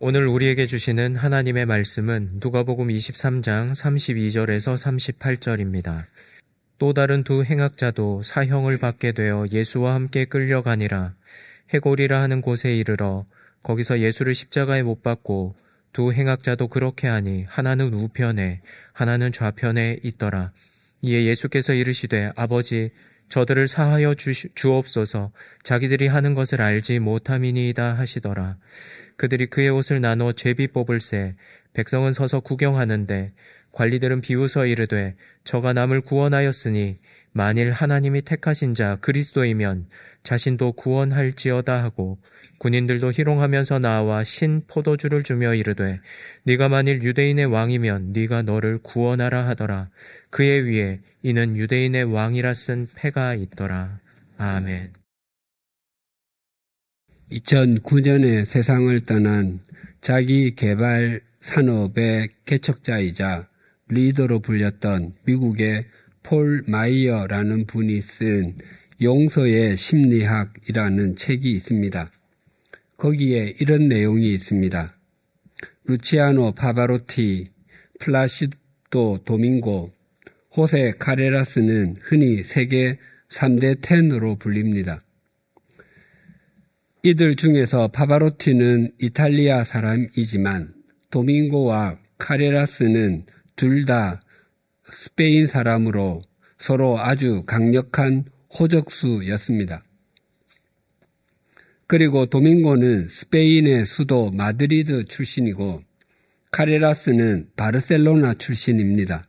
오늘 우리에게 주시는 하나님의 말씀은 누가복음 23장 32절에서 38절입니다. 또 다른 두 행악자도 사형을 받게 되어 예수와 함께 끌려가니라 해골이라 하는 곳에 이르러 거기서 예수를 십자가에 못 박고 두 행악자도 그렇게 하니 하나는 우편에 하나는 좌편에 있더라. 이에 예수께서 이르시되 아버지 저들을 사하여 주옵소서 자기들이 하는 것을 알지 못함이니이다 하시더라. 그들이 그의 옷을 나눠 제비 뽑을새 백성은 서서 구경하는데 관리들은 비웃어 이르되 저가 남을 구원하였으니 만일 하나님이 택하신 자 그리스도이면 자신도 구원할지어다 하고 군인들도 희롱하면서 나와 신 포도주를 주며 이르되 네가 만일 유대인의 왕이면 네가 너를 구원하라 하더라. 그의 위에 이는 유대인의 왕이라 쓴 패가 있더라. 아멘. 2009년에 세상을 떠난 자기 개발 산업의 개척자이자 리더로 불렸던 미국의 폴 마이어라는 분이 쓴 용서의 심리학이라는 책이 있습니다. 거기에 이런 내용이 있습니다. 루치아노 파바로티, 플라시도 도밍고, 호세 카레라스는 흔히 세계 3대 테너로 불립니다. 이들 중에서 파바로티는 이탈리아 사람이지만 도밍고와 카레라스는 둘 다 스페인 사람으로 서로 아주 강력한 호적수였습니다. 그리고 도밍고는 스페인의 수도 마드리드 출신이고 카레라스는 바르셀로나 출신입니다.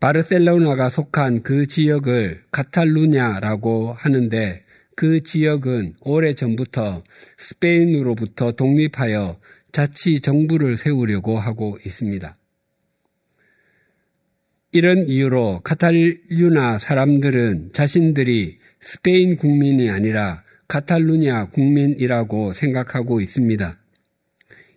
바르셀로나가 속한 그 지역을 카탈루냐라고 하는데 그 지역은 오래 전부터 스페인으로부터 독립하여 자치 정부를 세우려고 하고 있습니다. 이런 이유로 카탈루냐 사람들은 자신들이 스페인 국민이 아니라 카탈루냐 국민이라고 생각하고 있습니다.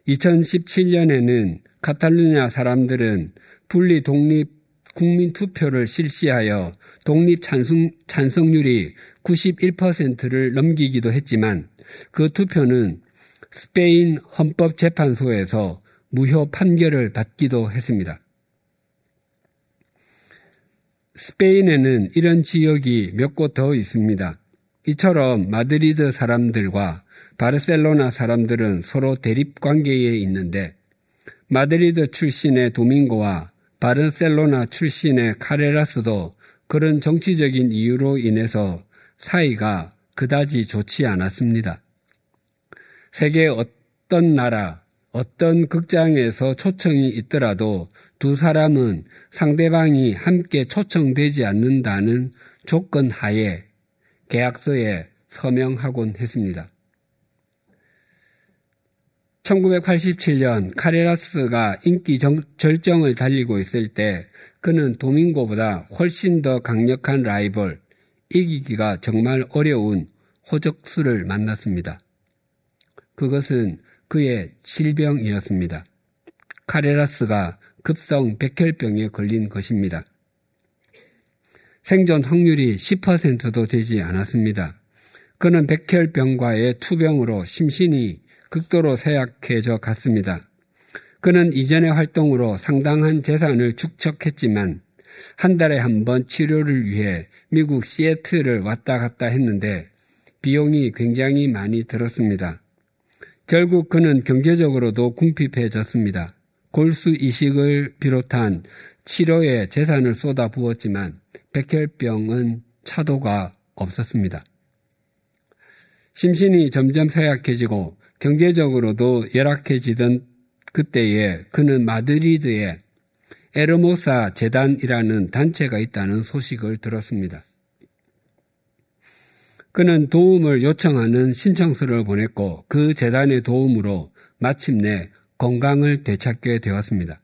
2017년에는 카탈루냐 사람들은 분리 독립 국민 투표를 실시하여 독립 찬성, 찬성률이 91%를 넘기기도 했지만 그 투표는 스페인 헌법재판소에서 무효 판결을 받기도 했습니다. 스페인에는 이런 지역이 몇 곳 더 있습니다. 이처럼 마드리드 사람들과 바르셀로나 사람들은 서로 대립 관계에 있는데 마드리드 출신의 도밍고와 바르셀로나 출신의 카레라스도 그런 정치적인 이유로 인해서 사이가 그다지 좋지 않았습니다. 세계 어떤 나라, 어떤 극장에서 초청이 있더라도 두 사람은 상대방이 함께 초청되지 않는다는 조건 하에 계약서에 서명하곤 했습니다. 1987년 카레라스가 인기 정, 절정을 달리고 있을 때 그는 도밍고보다 훨씬 더 강력한 라이벌, 이기기가 정말 어려운 호적수를 만났습니다. 그것은 그의 질병이었습니다. 카레라스가 급성 백혈병에 걸린 것입니다. 생존 확률이 10%도 되지 않았습니다. 그는 백혈병과의 투병으로 심신이 극도로 쇠약해져 갔습니다. 그는 이전의 활동으로 상당한 재산을 축적했지만 한 달에 한 번 치료를 위해 미국 시애틀을 왔다 갔다 했는데 비용이 굉장히 많이 들었습니다. 결국 그는 경제적으로도 궁핍해졌습니다. 골수 이식을 비롯한 치료에 재산을 쏟아 부었지만 백혈병은 차도가 없었습니다. 심신이 점점 쇠약해지고 경제적으로도 열악해지던 그때에 그는 마드리드에 에르모사 재단이라는 단체가 있다는 소식을 들었습니다. 그는 도움을 요청하는 신청서를 보냈고 그 재단의 도움으로 마침내 건강을 되찾게 되었습니다.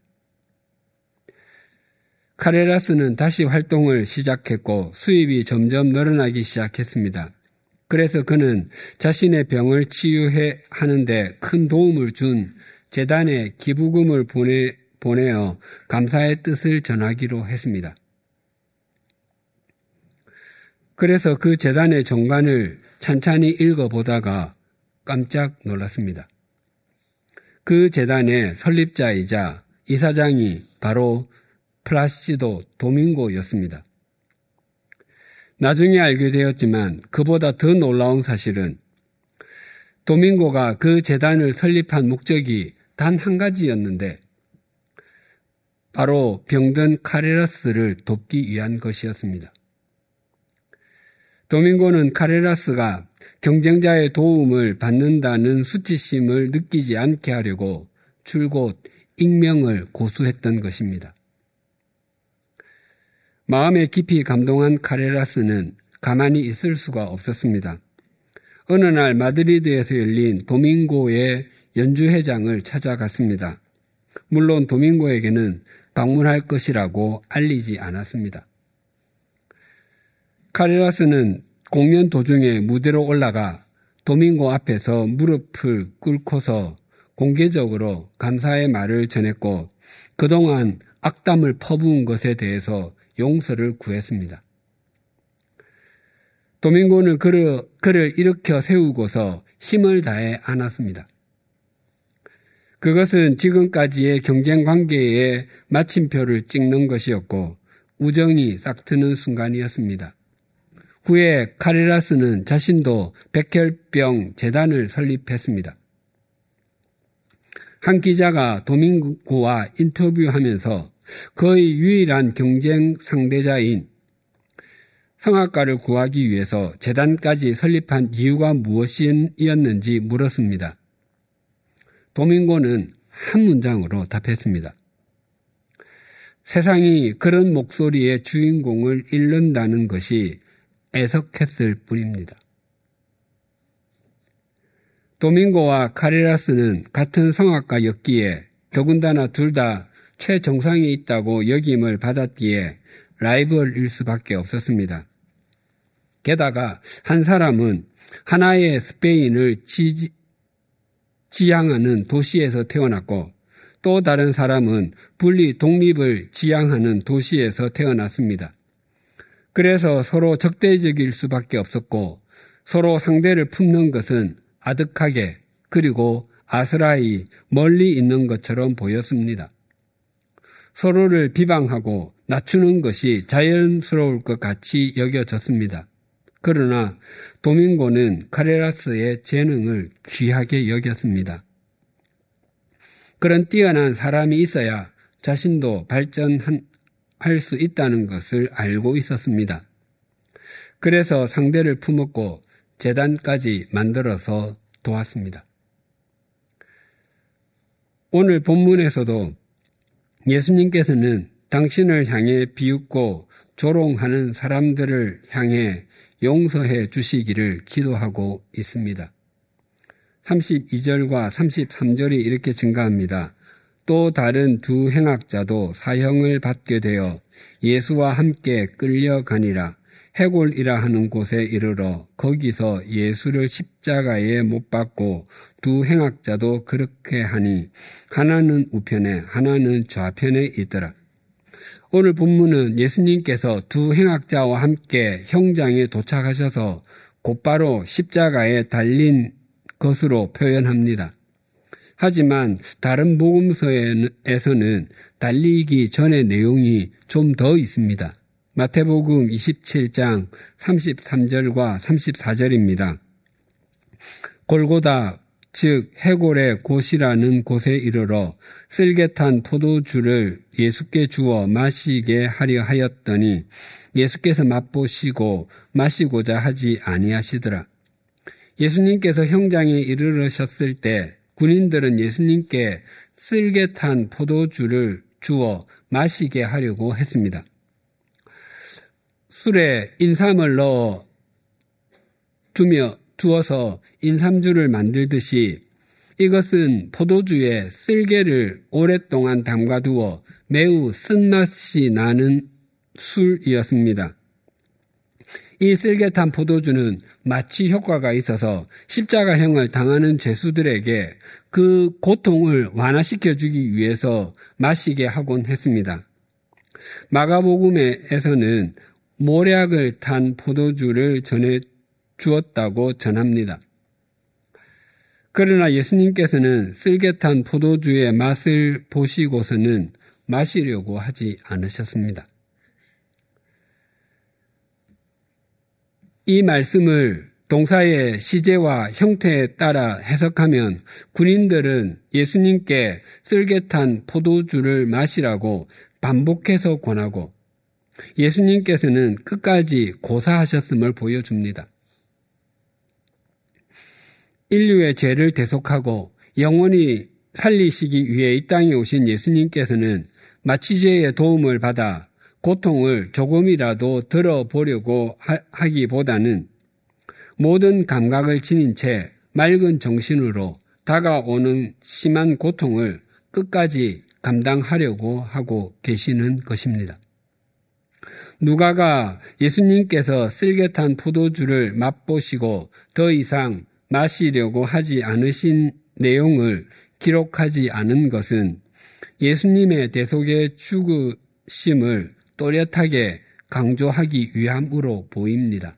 카레라스는 다시 활동을 시작했고 수입이 점점 늘어나기 시작했습니다. 그래서 그는 자신의 병을 치유해 하는데 큰 도움을 준 재단에 기부금을 보내, 보내어 감사의 뜻을 전하기로 했습니다. 그래서 그 재단의 정관을 찬찬히 읽어보다가 깜짝 놀랐습니다. 그 재단의 설립자이자 이사장이 바로 플라시도 도밍고였습니다. 나중에 알게 되었지만 그보다 더 놀라운 사실은 도밍고가 그 재단을 설립한 목적이 단 한 가지였는데 바로 병든 카레라스를 돕기 위한 것이었습니다. 도밍고는 카레라스가 경쟁자의 도움을 받는다는 수치심을 느끼지 않게 하려고 줄곧 익명을 고수했던 것입니다. 마음에 깊이 감동한 카레라스는 가만히 있을 수가 없었습니다. 어느 날 마드리드에서 열린 도밍고의 연주회장을 찾아갔습니다. 물론 도밍고에게는 방문할 것이라고 알리지 않았습니다. 카레라스는 공연 도중에 무대로 올라가 도밍고 앞에서 무릎을 꿇고서 공개적으로 감사의 말을 전했고 그동안 악담을 퍼부은 것에 대해서 용서를 구했습니다. 도밍고는 그를, 그를 일으켜 세우고서 힘을 다해 안았습니다. 그것은 지금까지의 경쟁 관계에 마침표를 찍는 것이었고 우정이 싹트는 순간이었습니다. 후에 카레라스는 자신도 백혈병 재단을 설립했습니다. 한 기자가 도밍고와 인터뷰하면서 거의 유일한 경쟁 상대자인 성악가를 구하기 위해서 재단까지 설립한 이유가 무엇이었는지 물었습니다. 도밍고는 한 문장으로 답했습니다. 세상이 그런 목소리의 주인공을 잃는다는 것이 애석했을 뿐입니다. 도밍고와 카레라스는 같은 성악가였기에 더군다나 둘 다 최정상에 있다고 여김을 받았기에 라이벌일 수밖에 없었습니다. 게다가 한 사람은 하나의 스페인을 지, 지향하는 도시에서 태어났고 또 다른 사람은 분리 독립을 지향하는 도시에서 태어났습니다. 그래서 서로 적대적일 수밖에 없었고 서로 상대를 품는 것은 아득하게 그리고 아스라이 멀리 있는 것처럼 보였습니다. 서로를 비방하고 낮추는 것이 자연스러울 것 같이 여겨졌습니다. 그러나 도밍고는 카레라스의 재능을 귀하게 여겼습니다. 그런 뛰어난 사람이 있어야 자신도 발전한 할 수 있다는 것을 알고 있었습니다. 그래서 상대를 품었고 재단까지 만들어서 도왔습니다. 오늘 본문에서도 예수님께서는 당신을 향해 비웃고 조롱하는 사람들을 향해 용서해 주시기를 기도하고 있습니다. 32절과 33절이 이렇게 증가합니다. 또 다른 두 행악자도 사형을 받게 되어 예수와 함께 끌려가니라 해골이라 하는 곳에 이르러 거기서 예수를 십자가에 못 박고 두 행악자도 그렇게 하니 하나는 우편에 하나는 좌편에 있더라. 오늘 본문은 예수님께서 두 행악자와 함께 형장에 도착하셔서 곧바로 십자가에 달린 것으로 표현합니다. 하지만 다른 복음서에서는 달리기 전의 내용이 좀 더 있습니다. 마태복음 27장 33절과 34절입니다. 골고다 즉 해골의 곳이라는 곳에 이르러 쓸개탄 포도주를 예수께 주어 마시게 하려 하였더니 예수께서 맛보시고 마시고자 하지 아니하시더라. 예수님께서 형장에 이르르셨을 때 군인들은 예수님께 쓸개 탄 포도주를 주어 마시게 하려고 했습니다. 술에 인삼을 넣어 두며 두어서 인삼주를 만들듯이 이것은 포도주에 쓸개를 오랫동안 담가두어 매우 쓴맛이 나는 술이었습니다. 이 쓸개탄 포도주는 마취 효과가 있어서 십자가형을 당하는 죄수들에게 그 고통을 완화시켜 주기 위해서 마시게 하곤 했습니다. 마가복음에서는 모략을 탄 포도주를 전해 주었다고 전합니다. 그러나 예수님께서는 쓸개탄 포도주의 맛을 보시고서는 마시려고 하지 않으셨습니다. 이 말씀을 동사의 시제와 형태에 따라 해석하면 군인들은 예수님께 쓸개탄 포도주를 마시라고 반복해서 권하고 예수님께서는 끝까지 고사하셨음을 보여줍니다. 인류의 죄를 대속하고 영원히 살리시기 위해 이 땅에 오신 예수님께서는 마취제의 도움을 받아 고통을 조금이라도 들어보려고 하기보다는 모든 감각을 지닌 채 맑은 정신으로 다가오는 심한 고통을 끝까지 감당하려고 하고 계시는 것입니다. 누가가 예수님께서 쓸개탄 포도주를 맛보시고 더 이상 마시려고 하지 않으신 내용을 기록하지 않은 것은 예수님의 대속의 죽으심을 또렷하게 강조하기 위함으로 보입니다.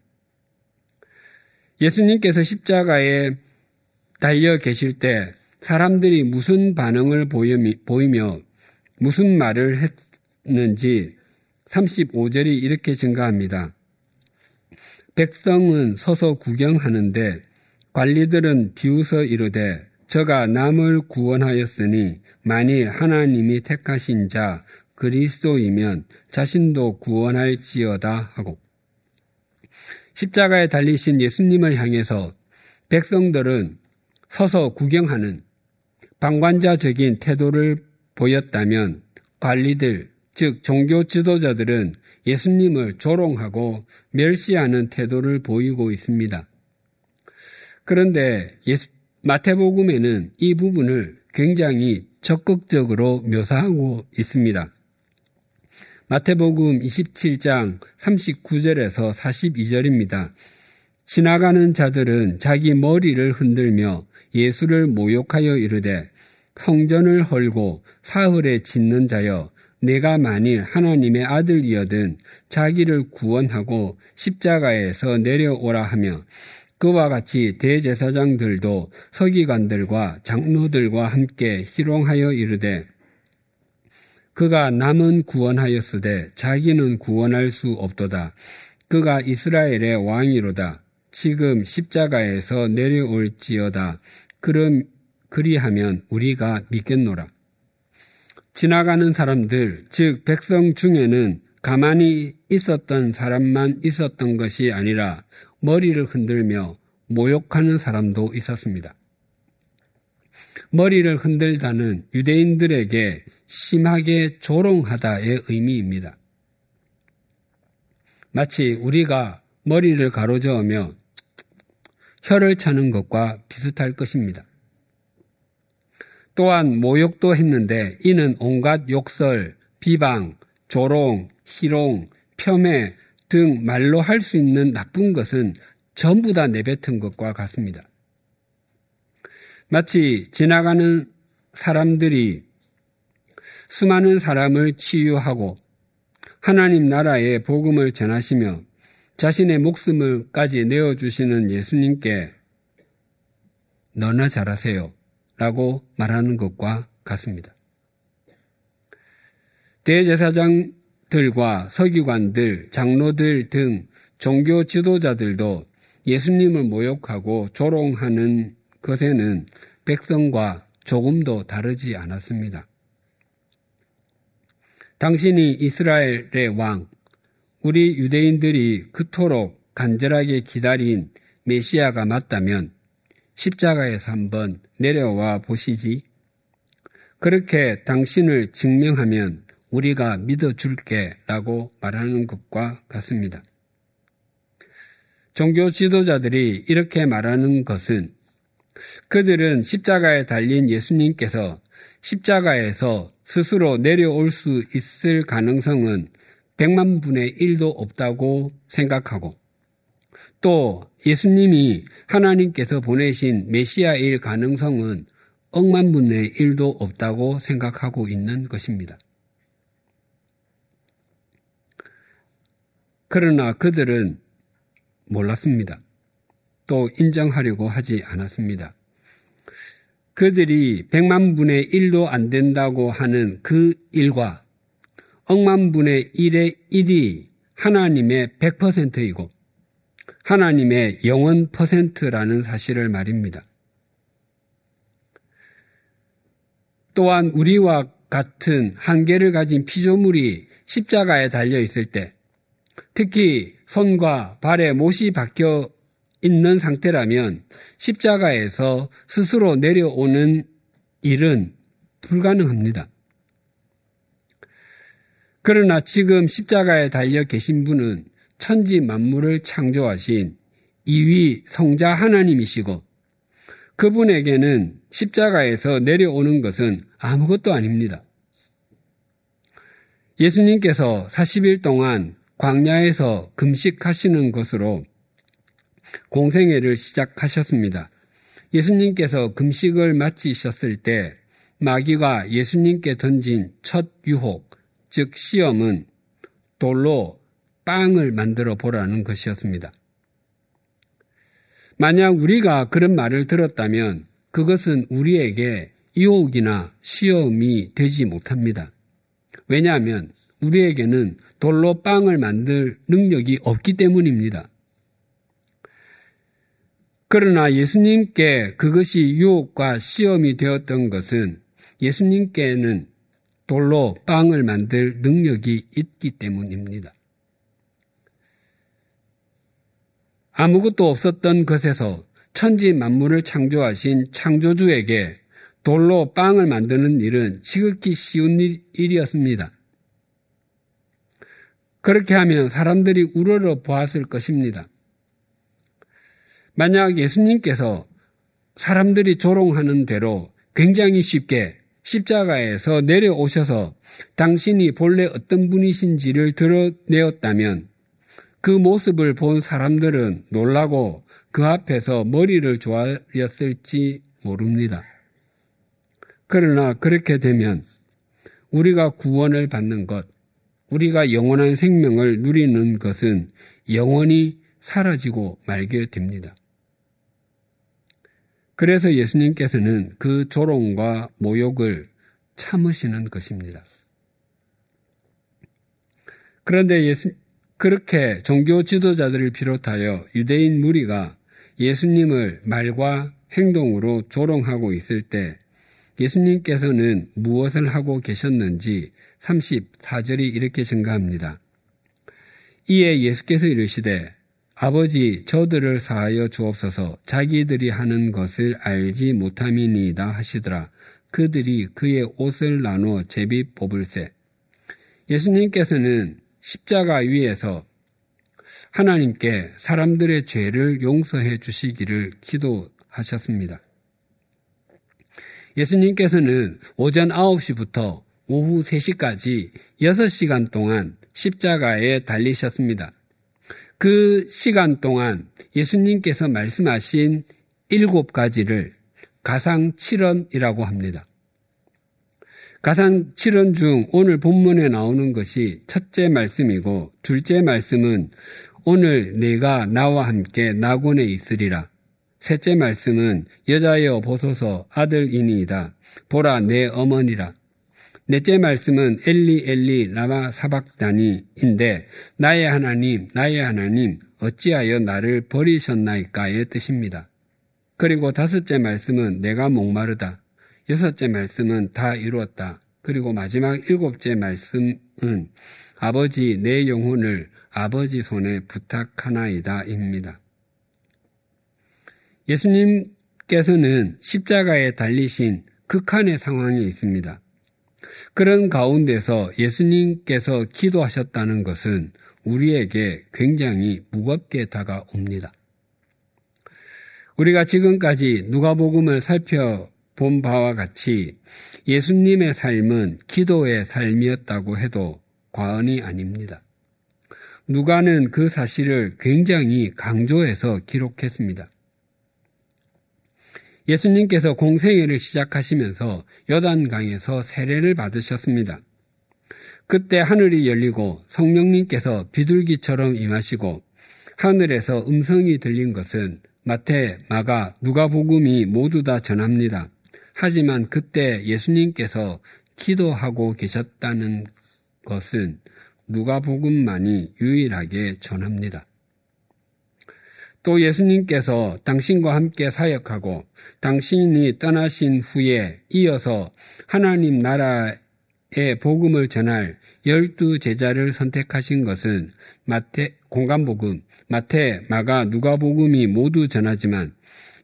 예수님께서 십자가에 달려 계실 때 사람들이 무슨 반응을 보이며 무슨 말을 했는지 35절이 이렇게 증가합니다. 백성은 서서 구경하는데 관리들은 비웃어 이르되 저가 남을 구원하였으니 만일 하나님이 택하신 자 그리스도이면 자신도 구원할지어다 하고 십자가에 달리신 예수님을 향해서 백성들은 서서 구경하는 방관자적인 태도를 보였다면 관리들, 즉 종교 지도자들은 예수님을 조롱하고 멸시하는 태도를 보이고 있습니다. 그런데 예수, 마태복음에는 이 부분을 굉장히 적극적으로 묘사하고 있습니다. 마태복음 27장 39절에서 42절입니다. 지나가는 자들은 자기 머리를 흔들며 예수를 모욕하여 이르되 성전을 헐고 사흘에 짓는 자여 내가 만일 하나님의 아들이여든 자기를 구원하고 십자가에서 내려오라 하며 그와 같이 대제사장들도 서기관들과 장로들과 함께 희롱하여 이르되 그가 남은 구원하였으되 자기는 구원할 수 없도다. 그가 이스라엘의 왕이로다. 지금 십자가에서 내려올지어다. 그럼 그리하면 우리가 믿겠노라. 지나가는 사람들, 즉 백성 중에는 가만히 있었던 사람만 있었던 것이 아니라 머리를 흔들며 모욕하는 사람도 있었습니다. 머리를 흔들다는 유대인들에게 심하게 조롱하다의 의미입니다. 마치 우리가 머리를 가로저으며 혀를 차는 것과 비슷할 것입니다. 또한 모욕도 했는데 이는 온갖 욕설, 비방, 조롱, 희롱, 폄훼 등 말로 할 수 있는 나쁜 것은 전부 다 내뱉은 것과 같습니다. 마치 지나가는 사람들이 수많은 사람을 치유하고 하나님 나라의 복음을 전하시며 자신의 목숨을까지 내어주시는 예수님께 너나 잘하세요 라고 말하는 것과 같습니다. 대제사장들과 서기관들, 장로들 등 종교 지도자들도 예수님을 모욕하고 조롱하는 것에는 백성과 조금도 다르지 않았습니다. 당신이 이스라엘의 왕, 우리 유대인들이 그토록 간절하게 기다린 메시아가 맞다면 십자가에서 한번 내려와 보시지. 그렇게 당신을 증명하면 우리가 믿어줄게 라고 말하는 것과 같습니다. 종교 지도자들이 이렇게 말하는 것은 그들은 십자가에 달린 예수님께서 십자가에서 스스로 내려올 수 있을 가능성은 100만 분의 1도 없다고 생각하고 또 예수님이 하나님께서 보내신 메시아일 가능성은 억만 분의 1도 없다고 생각하고 있는 것입니다. 그러나 그들은 몰랐습니다. 또 인정하려고 하지 않았습니다. 그들이 백만 분의 일도안 된다고 하는 그 일과 억만 분의 일의 일이 하나님의 100%이고 하나님의 영원 퍼센트라는 사실을 말입니다. 또한 우리와 같은 한계를 가진 피조물이 십자가에 달려 있을 때 특히 손과 발에 못이 박혀 있는 상태라면 십자가에서 스스로 내려오는 일은 불가능합니다. 그러나 지금 십자가에 달려 계신 분은 천지 만물을 창조하신 이위 성자 하나님이시고 그분에게는 십자가에서 내려오는 것은 아무것도 아닙니다. 예수님께서 40일 동안 광야에서 금식하시는 것으로 공생애를 시작하셨습니다. 예수님께서 금식을 마치셨을 때 마귀가 예수님께 던진 첫 유혹, 즉 시험은 돌로 빵을 만들어 보라는 것이었습니다. 만약 우리가 그런 말을 들었다면 그것은 우리에게 유혹이나 시험이 되지 못합니다. 왜냐하면 우리에게는 돌로 빵을 만들 능력이 없기 때문입니다. 그러나 예수님께 그것이 유혹과 시험이 되었던 것은 예수님께는 돌로 빵을 만들 능력이 있기 때문입니다. 아무것도 없었던 것에서 천지 만물을 창조하신 창조주에게 돌로 빵을 만드는 일은 지극히 쉬운 일 이었습니다. 그렇게 하면 사람들이 우러러 보았을 것입니다. 만약 예수님께서 사람들이 조롱하는 대로 굉장히 쉽게 십자가에서 내려오셔서 당신이 본래 어떤 분이신지를 드러내었다면 그 모습을 본 사람들은 놀라고 그 앞에서 머리를 조아렸을지 모릅니다. 그러나 그렇게 되면 우리가 구원을 받는 것, 우리가 영원한 생명을 누리는 것은 영원히 사라지고 말게 됩니다. 그래서 예수님께서는 그 조롱과 모욕을 참으시는 것입니다. 그런데 예수, 그렇게 종교 지도자들을 비롯하여 유대인 무리가 예수님을 말과 행동으로 조롱하고 있을 때 예수님께서는 무엇을 하고 계셨는지 34절이 이렇게 증가합니다. 이에 예수께서 이르시되 아버지 저들을 사하여 주옵소서 자기들이 하는 것을 알지 못함이니이다 하시더라. 그들이 그의 옷을 나눠 제비 뽑을세. 예수님께서는 십자가 위에서 하나님께 사람들의 죄를 용서해 주시기를 기도하셨습니다. 예수님께서는 오전 9시부터 오후 3시까지 6시간 동안 십자가에 달리셨습니다. 그 시간 동안 예수님께서 말씀하신 일곱 가지를 가상 7원이라고 합니다. 가상 7원 중 오늘 본문에 나오는 것이 첫째 말씀이고 둘째 말씀은 오늘 내가 나와 함께 낙원에 있으리라. 셋째 말씀은 여자여 보소서 아들이니이다. 보라 내 어머니라. 넷째 말씀은 엘리 엘리 라마 사박다니인데 나의 하나님 나의 하나님 어찌하여 나를 버리셨나이까의 뜻입니다. 그리고 다섯째 말씀은 내가 목마르다. 여섯째 말씀은 다 이루었다. 그리고 마지막 일곱째 말씀은 아버지 내 영혼을 아버지 손에 부탁하나이다입니다. 예수님께서는 십자가에 달리신 극한의 상황이 있습니다. 그런 가운데서 예수님께서 기도하셨다는 것은 우리에게 굉장히 무겁게 다가옵니다. 우리가 지금까지 누가복음을 살펴본 바와 같이 예수님의 삶은 기도의 삶이었다고 해도 과언이 아닙니다. 누가는 그 사실을 굉장히 강조해서 기록했습니다. 예수님께서 공생애를 시작하시면서 여단강에서 세례를 받으셨습니다. 그때 하늘이 열리고 성령님께서 비둘기처럼 임하시고 하늘에서 음성이 들린 것은 마태, 마가, 누가복음이 모두 다 전합니다. 하지만 그때 예수님께서 기도하고 계셨다는 것은 누가복음만이 유일하게 전합니다. 또 예수님께서 당신과 함께 사역하고 당신이 떠나신 후에 이어서 하나님 나라의 복음을 전할 열두 제자를 선택하신 것은 마태 공간복음, 마태, 마가, 누가복음이 모두 전하지만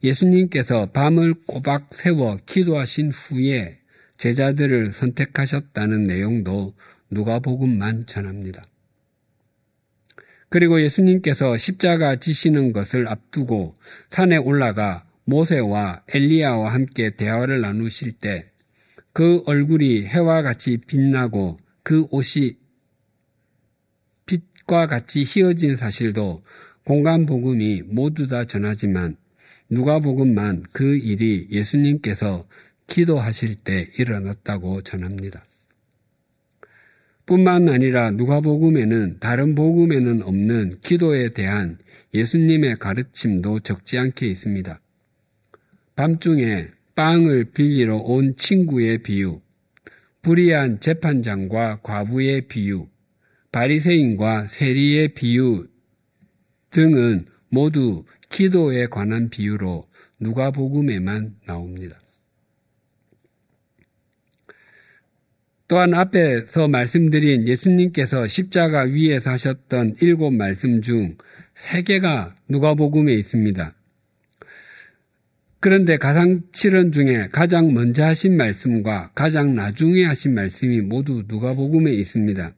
예수님께서 밤을 꼬박 세워 기도하신 후에 제자들을 선택하셨다는 내용도 누가복음만 전합니다. 그리고 예수님께서 십자가 지시는 것을 앞두고 산에 올라가 모세와 엘리야와 함께 대화를 나누실 때 그 얼굴이 해와 같이 빛나고 그 옷이 빛과 같이 휘어진 사실도 공간 복음이 모두 다 전하지만 누가 복음만 그 일이 예수님께서 기도하실 때 일어났다고 전합니다. 뿐만 아니라 누가복음에는 다른 복음에는 없는 기도에 대한 예수님의 가르침도 적지 않게 있습니다. 밤중에 빵을 빌리러 온 친구의 비유, 불의한 재판장과 과부의 비유, 바리새인과 세리의 비유 등은 모두 기도에 관한 비유로 누가복음에만 나옵니다. 또한 앞에서 말씀드린 예수님께서 십자가 위에서 하셨던 일곱 말씀 중 세 개가 누가복음에 있습니다. 그런데 가상 7원 중에 가장 먼저 하신 말씀과 가장 나중에 하신 말씀이 모두 누가복음에 있습니다.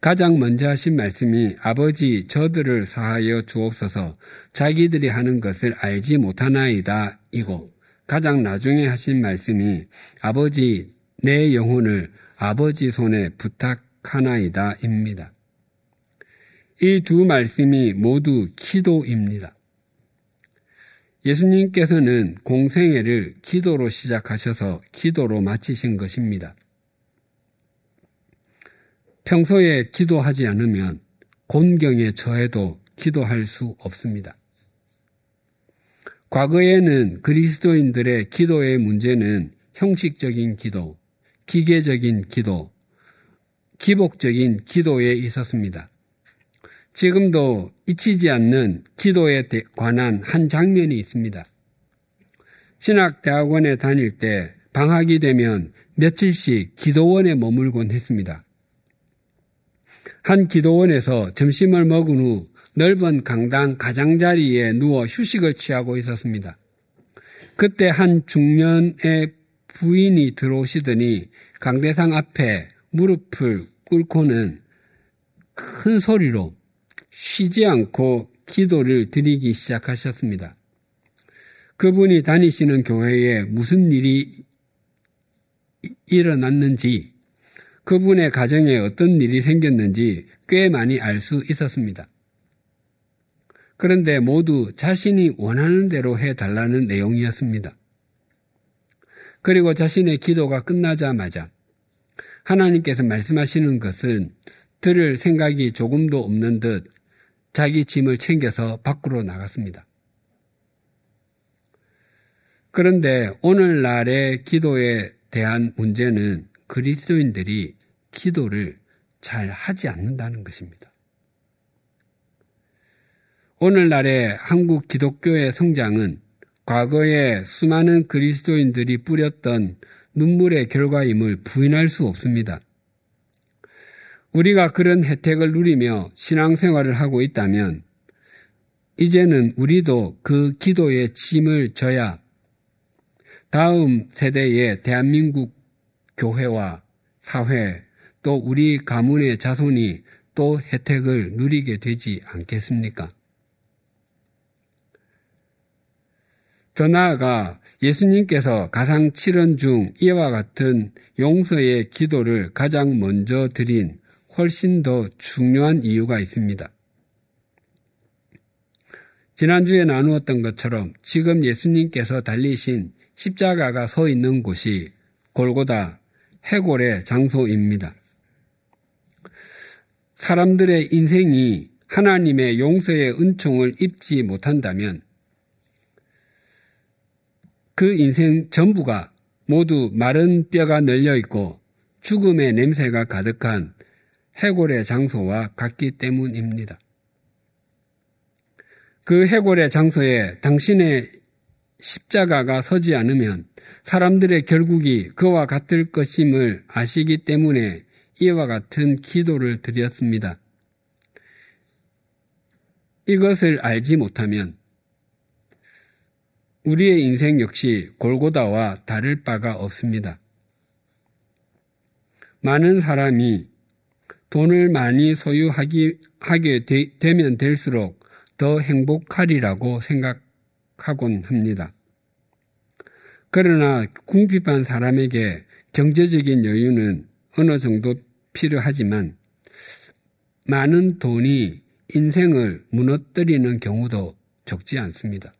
가장 먼저 하신 말씀이 아버지 저들을 사하여 주옵소서 자기들이 하는 것을 알지 못하나이다 이고 가장 나중에 하신 말씀이 아버지 내 영혼을 아버지 손에 부탁하나이다 입니다. 이 두 말씀이 모두 기도입니다. 예수님께서는 공생애를 기도로 시작하셔서 기도로 마치신 것입니다. 평소에 기도하지 않으면 곤경에 처해도 기도할 수 없습니다. 과거에는 그리스도인들의 기도의 문제는 형식적인 기도, 기계적인 기도, 기복적인 기도에 있었습니다. 지금도 잊히지 않는 기도에 관한 한 장면이 있습니다. 신학대학원에 다닐 때 방학이 되면 며칠씩 기도원에 머물곤 했습니다. 한 기도원에서 점심을 먹은 후 넓은 강당 가장자리에 누워 휴식을 취하고 있었습니다. 그때 한 중년의 부인이 들어오시더니 강대상 앞에 무릎을 꿇고는 큰 소리로 쉬지 않고 기도를 드리기 시작하셨습니다. 그분이 다니시는 교회에 무슨 일이 일어났는지, 그분의 가정에 어떤 일이 생겼는지 꽤 많이 알 수 있었습니다. 그런데 모두 자신이 원하는 대로 해달라는 내용이었습니다. 그리고 자신의 기도가 끝나자마자 하나님께서 말씀하시는 것은 들을 생각이 조금도 없는 듯 자기 짐을 챙겨서 밖으로 나갔습니다. 그런데 오늘날의 기도에 대한 문제는 그리스도인들이 기도를 잘 하지 않는다는 것입니다. 오늘날의 한국 기독교의 성장은 과거에 수많은 그리스도인들이 뿌렸던 눈물의 결과임을 부인할 수 없습니다. 우리가 그런 혜택을 누리며 신앙생활을 하고 있다면 이제는 우리도 그 기도의 짐을 져야 다음 세대의 대한민국 교회와 사회 또 우리 가문의 자손이 또 혜택을 누리게 되지 않겠습니까? 더 나아가 예수님께서 가상 7원 중 이와 같은 용서의 기도를 가장 먼저 드린 훨씬 더 중요한 이유가 있습니다. 지난주에 나누었던 것처럼 지금 예수님께서 달리신 십자가가 서 있는 곳이 골고다 해골의 장소입니다. 사람들의 인생이 하나님의 용서의 은총을 입지 못한다면 그 인생 전부가 모두 마른 뼈가 널려 있고 죽음의 냄새가 가득한 해골의 장소와 같기 때문입니다. 그 해골의 장소에 당신의 십자가가 서지 않으면 사람들의 결국이 그와 같을 것임을 아시기 때문에 이와 같은 기도를 드렸습니다. 이것을 알지 못하면 우리의 인생 역시 골고다와 다를 바가 없습니다. 많은 사람이 돈을 많이 소유하기, 하게 되, 되면 될수록 더 행복하리라고 생각하곤 합니다. 그러나 궁핍한 사람에게 경제적인 여유는 어느 정도 필요하지만 많은 돈이 인생을 무너뜨리는 경우도 적지 않습니다.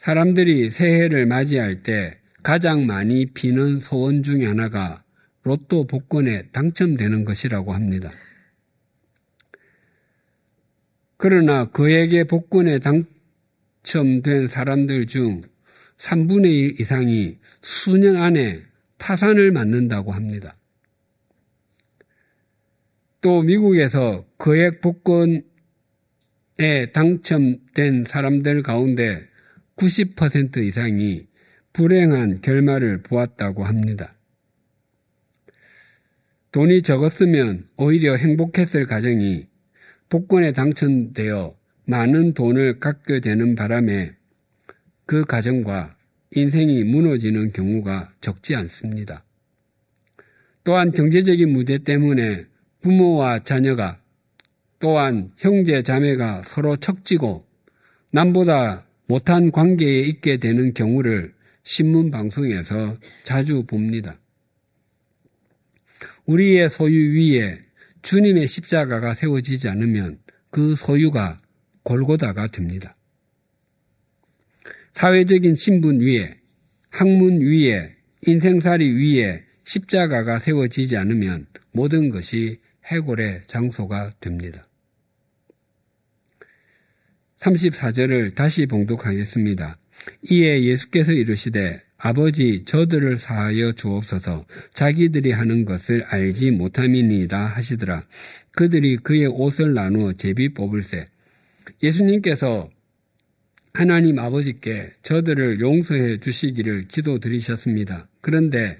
사람들이 새해를 맞이할 때 가장 많이 비는 소원 중의 하나가 로또 복권에 당첨되는 것이라고 합니다. 그러나 그에게 복권에 당첨된 사람들 중 3분의 1 이상이 수년 안에 파산을 맞는다고 합니다. 또 미국에서 거액 복권에 당첨된 사람들 가운데 90% 이상이 불행한 결말을 보았다고 합니다. 돈이 적었으면 오히려 행복했을 가정이 복권에 당첨되어 많은 돈을 갖게 되는 바람에 그 가정과 인생이 무너지는 경우가 적지 않습니다. 또한 경제적인 문제 때문에 부모와 자녀가 또한 형제 자매가 서로 척지고 남보다 못한 관계에 있게 되는 경우를 신문 방송에서 자주 봅니다. 우리의 소유 위에 주님의 십자가가 세워지지 않으면 그 소유가 골고다가 됩니다. 사회적인 신분 위에, 학문 위에, 인생살이 위에 십자가가 세워지지 않으면 모든 것이 해골의 장소가 됩니다. 34절을 다시 봉독하겠습니다. 이에 예수께서 이르시되 아버지 저들을 사하여 주옵소서 자기들이 하는 것을 알지 못함이니이다 하시더라. 그들이 그의 옷을 나누어 제비 뽑을세. 예수님께서 하나님 아버지께 저들을 용서해 주시기를 기도드리셨습니다. 그런데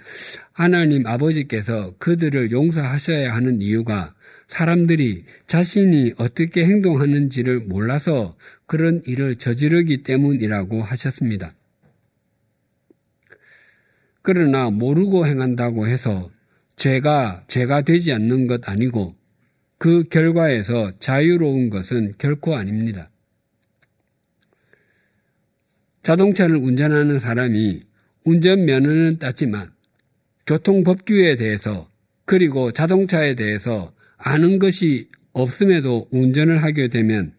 하나님 아버지께서 그들을 용서하셔야 하는 이유가 사람들이 자신이 어떻게 행동하는지를 몰라서 그런 일을 저지르기 때문이라고 하셨습니다. 그러나 모르고 행한다고 해서 죄가 죄가 되지 않는 것 아니고 그 결과에서 자유로운 것은 결코 아닙니다. 자동차를 운전하는 사람이 운전면허는 땄지만 교통법규에 대해서 그리고 자동차에 대해서 아는 것이 없음에도 운전을 하게 되면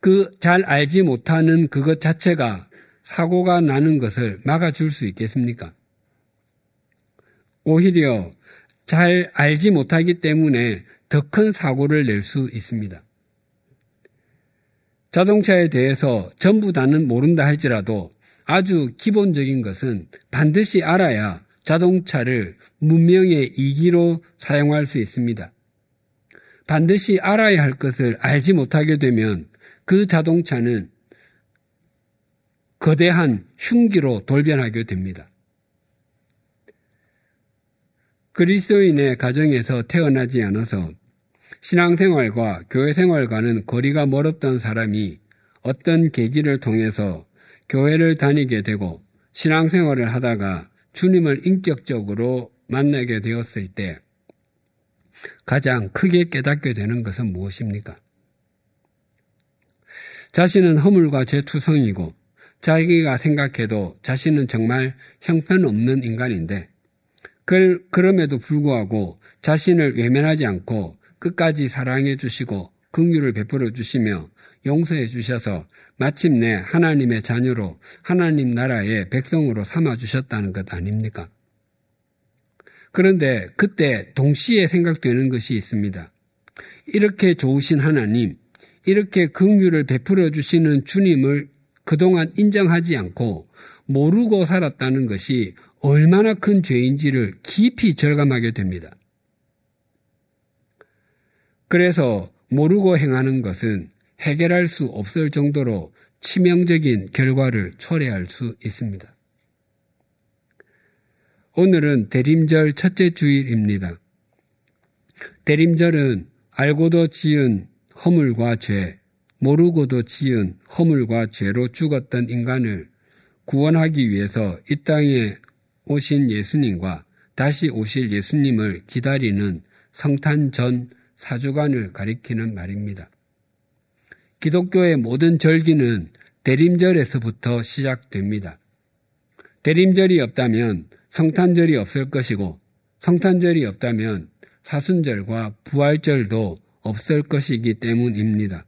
그 잘 알지 못하는 그것 자체가 사고가 나는 것을 막아줄 수 있겠습니까? 오히려 잘 알지 못하기 때문에 더 큰 사고를 낼 수 있습니다. 자동차에 대해서 전부 다는 모른다 할지라도 아주 기본적인 것은 반드시 알아야 자동차를 문명의 이기로 사용할 수 있습니다. 반드시 알아야 할 것을 알지 못하게 되면 그 자동차는 거대한 흉기로 돌변하게 됩니다. 그리스도인의 가정에서 태어나지 않아서 신앙생활과 교회생활과는 거리가 멀었던 사람이 어떤 계기를 통해서 교회를 다니게 되고 신앙생활을 하다가 주님을 인격적으로 만나게 되었을 때 가장 크게 깨닫게 되는 것은 무엇입니까? 자신은 허물과 죄투성이고 자기가 생각해도 자신은 정말 형편없는 인간인데 그럼에도 불구하고 자신을 외면하지 않고 끝까지 사랑해 주시고 긍휼을 베풀어 주시며 용서해 주셔서 마침내 하나님의 자녀로 하나님 나라의 백성으로 삼아 주셨다는 것 아닙니까? 그런데 그때 동시에 생각되는 것이 있습니다. 이렇게 좋으신 하나님, 이렇게 긍휼을 베풀어 주시는 주님을 그동안 인정하지 않고 모르고 살았다는 것이 얼마나 큰 죄인지를 깊이 절감하게 됩니다. 그래서 모르고 행하는 것은 해결할 수 없을 정도로 치명적인 결과를 초래할 수 있습니다. 오늘은 대림절 첫째 주일입니다. 대림절은 알고도 지은 허물과 죄, 모르고도 지은 허물과 죄로 죽었던 인간을 구원하기 위해서 이 땅에 오신 예수님과 다시 오실 예수님을 기다리는 성탄 전 사주간을 가리키는 말입니다. 기독교의 모든 절기는 대림절에서부터 시작됩니다. 대림절이 없다면 성탄절이 없을 것이고 성탄절이 없다면 사순절과 부활절도 없을 것이기 때문입니다.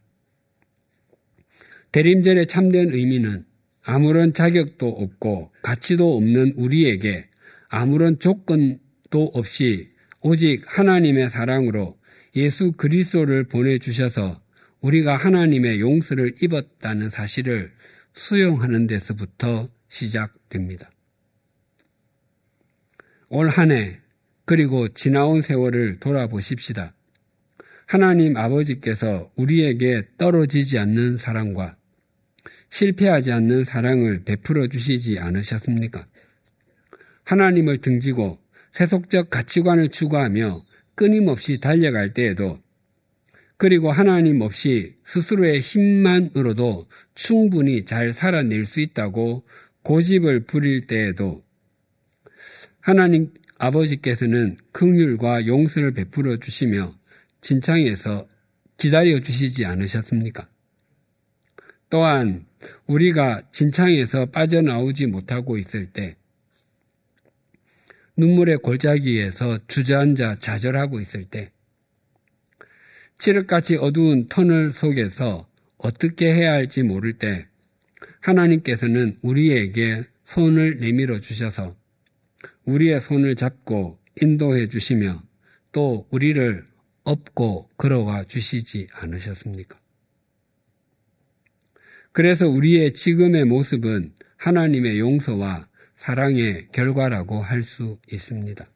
대림절의 참된 의미는 아무런 자격도 없고 가치도 없는 우리에게 아무런 조건도 없이 오직 하나님의 사랑으로 예수 그리스도를 보내주셔서 우리가 하나님의 용서를 입었다는 사실을 수용하는 데서부터 시작됩니다. 올 한 해 그리고 지나온 세월을 돌아보십시다. 하나님 아버지께서 우리에게 떨어지지 않는 사랑과 실패하지 않는 사랑을 베풀어 주시지 않으셨습니까? 하나님을 등지고 세속적 가치관을 추구하며 끊임없이 달려갈 때에도 그리고 하나님 없이 스스로의 힘만으로도 충분히 잘 살아낼 수 있다고 고집을 부릴 때에도 하나님 아버지께서는 긍휼과 용서를 베풀어 주시며 진창에서 기다려 주시지 않으셨습니까? 또한 우리가 진창에서 빠져나오지 못하고 있을 때 눈물의 골짜기에서 주저앉아 좌절하고 있을 때 칠흑같이 어두운 터널 속에서 어떻게 해야 할지 모를 때 하나님께서는 우리에게 손을 내밀어 주셔서 우리의 손을 잡고 인도해 주시며 또 우리를 업고 걸어와 주시지 않으셨습니까? 그래서 우리의 지금의 모습은 하나님의 용서와 사랑의 결과라고 할 수 있습니다.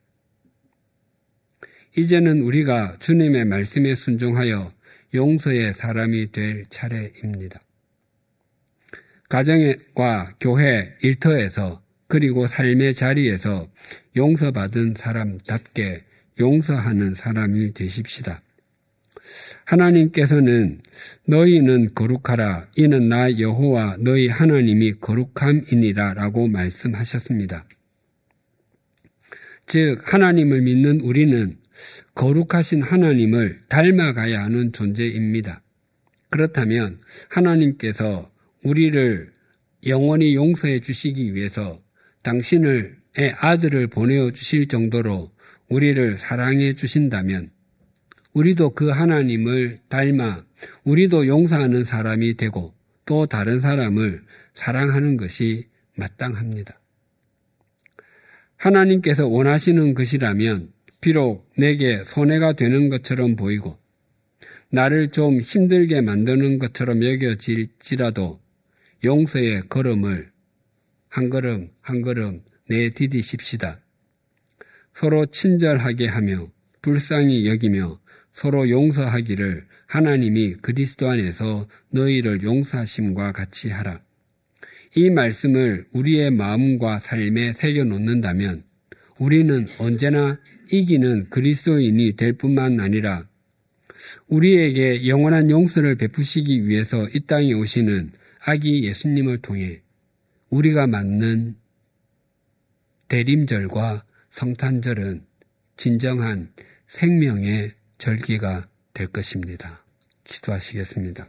이제는 우리가 주님의 말씀에 순종하여 용서의 사람이 될 차례입니다. 가정과 교회 일터에서 그리고 삶의 자리에서 용서받은 사람답게 용서하는 사람이 되십시다. 하나님께서는 너희는 거룩하라 이는 나 여호와 너희 하나님이 거룩함이니라 라고 말씀하셨습니다. 즉 하나님을 믿는 우리는 거룩하신 하나님을 닮아가야 하는 존재입니다. 그렇다면 하나님께서 우리를 영원히 용서해 주시기 위해서 당신의 아들을 보내어 주실 정도로 우리를 사랑해 주신다면 우리도 그 하나님을 닮아 우리도 용서하는 사람이 되고 또 다른 사람을 사랑하는 것이 마땅합니다. 하나님께서 원하시는 것이라면 비록 내게 손해가 되는 것처럼 보이고 나를 좀 힘들게 만드는 것처럼 여겨질지라도 용서의 걸음을 한 걸음 한 걸음 내디디십시다. 서로 친절하게 하며 불쌍히 여기며 서로 용서하기를 하나님이 그리스도 안에서 너희를 용서하심과 같이 하라. 이 말씀을 우리의 마음과 삶에 새겨 놓는다면 우리는 언제나 이기는 그리스도인이 될 뿐만 아니라 우리에게 영원한 용서를 베푸시기 위해서 이 땅에 오시는 아기 예수님을 통해 우리가 맞는 대림절과 성탄절은 진정한 생명의 절기가 될 것입니다. 기도하시겠습니다.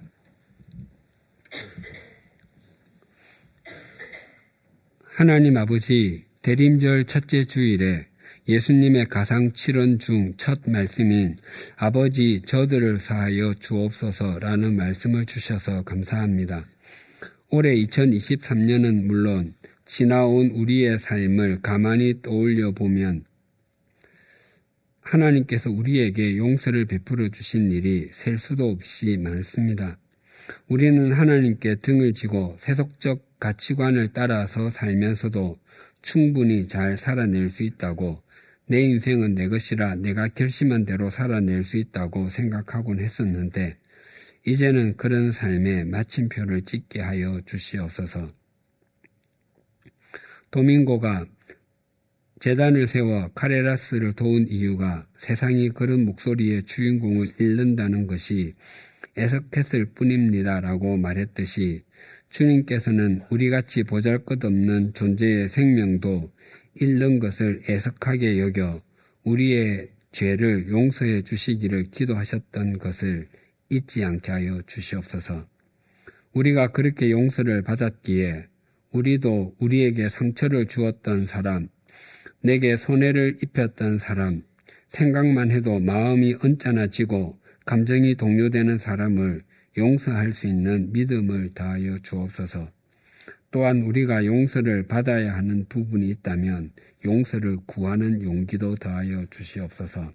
하나님 아버지 대림절 첫째 주일에 예수님의 가상 7원 중 첫 말씀인 아버지 저들을 사하여 주옵소서라는 말씀을 주셔서 감사합니다. 올해 2023년은 물론 지나온 우리의 삶을 가만히 떠올려 보면 하나님께서 우리에게 용서를 베풀어 주신 일이 셀 수도 없이 많습니다. 우리는 하나님께 등을 지고 세속적 가치관을 따라서 살면서도 충분히 잘 살아낼 수 있다고 내 인생은 내 것이라 내가 결심한 대로 살아낼 수 있다고 생각하곤 했었는데 이제는 그런 삶에 마침표를 찍게 하여 주시옵소서. 도밍고가 재단을 세워 카레라스를 도운 이유가 세상이 그런 목소리의 주인공을 잃는다는 것이 애석했을 뿐입니다 라고 말했듯이 주님께서는 우리같이 보잘 것 없는 존재의 생명도 잃는 것을 애석하게 여겨 우리의 죄를 용서해 주시기를 기도하셨던 것을 잊지 않게 하여 주시옵소서. 우리가 그렇게 용서를 받았기에 우리도 우리에게 상처를 주었던 사람, 내게 손해를 입혔던 사람, 생각만 해도 마음이 언짢아지고 감정이 동요되는 사람을 용서할 수 있는 믿음을 다하여 주옵소서. 또한 우리가 용서를 받아야 하는 부분이 있다면 용서를 구하는 용기도 더하여 주시옵소서.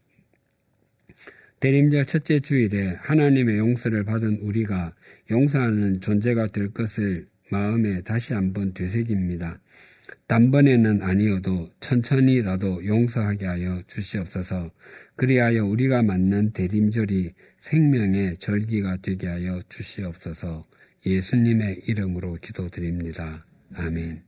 대림절 첫째 주일에 하나님의 용서를 받은 우리가 용서하는 존재가 될 것을 마음에 다시 한번 되새깁니다. 단번에는 아니어도 천천히라도 용서하게 하여 주시옵소서. 그리하여 우리가 맞는 대림절이 생명의 절기가 되게 하여 주시옵소서. 예수님의 이름으로 기도드립니다. 아멘.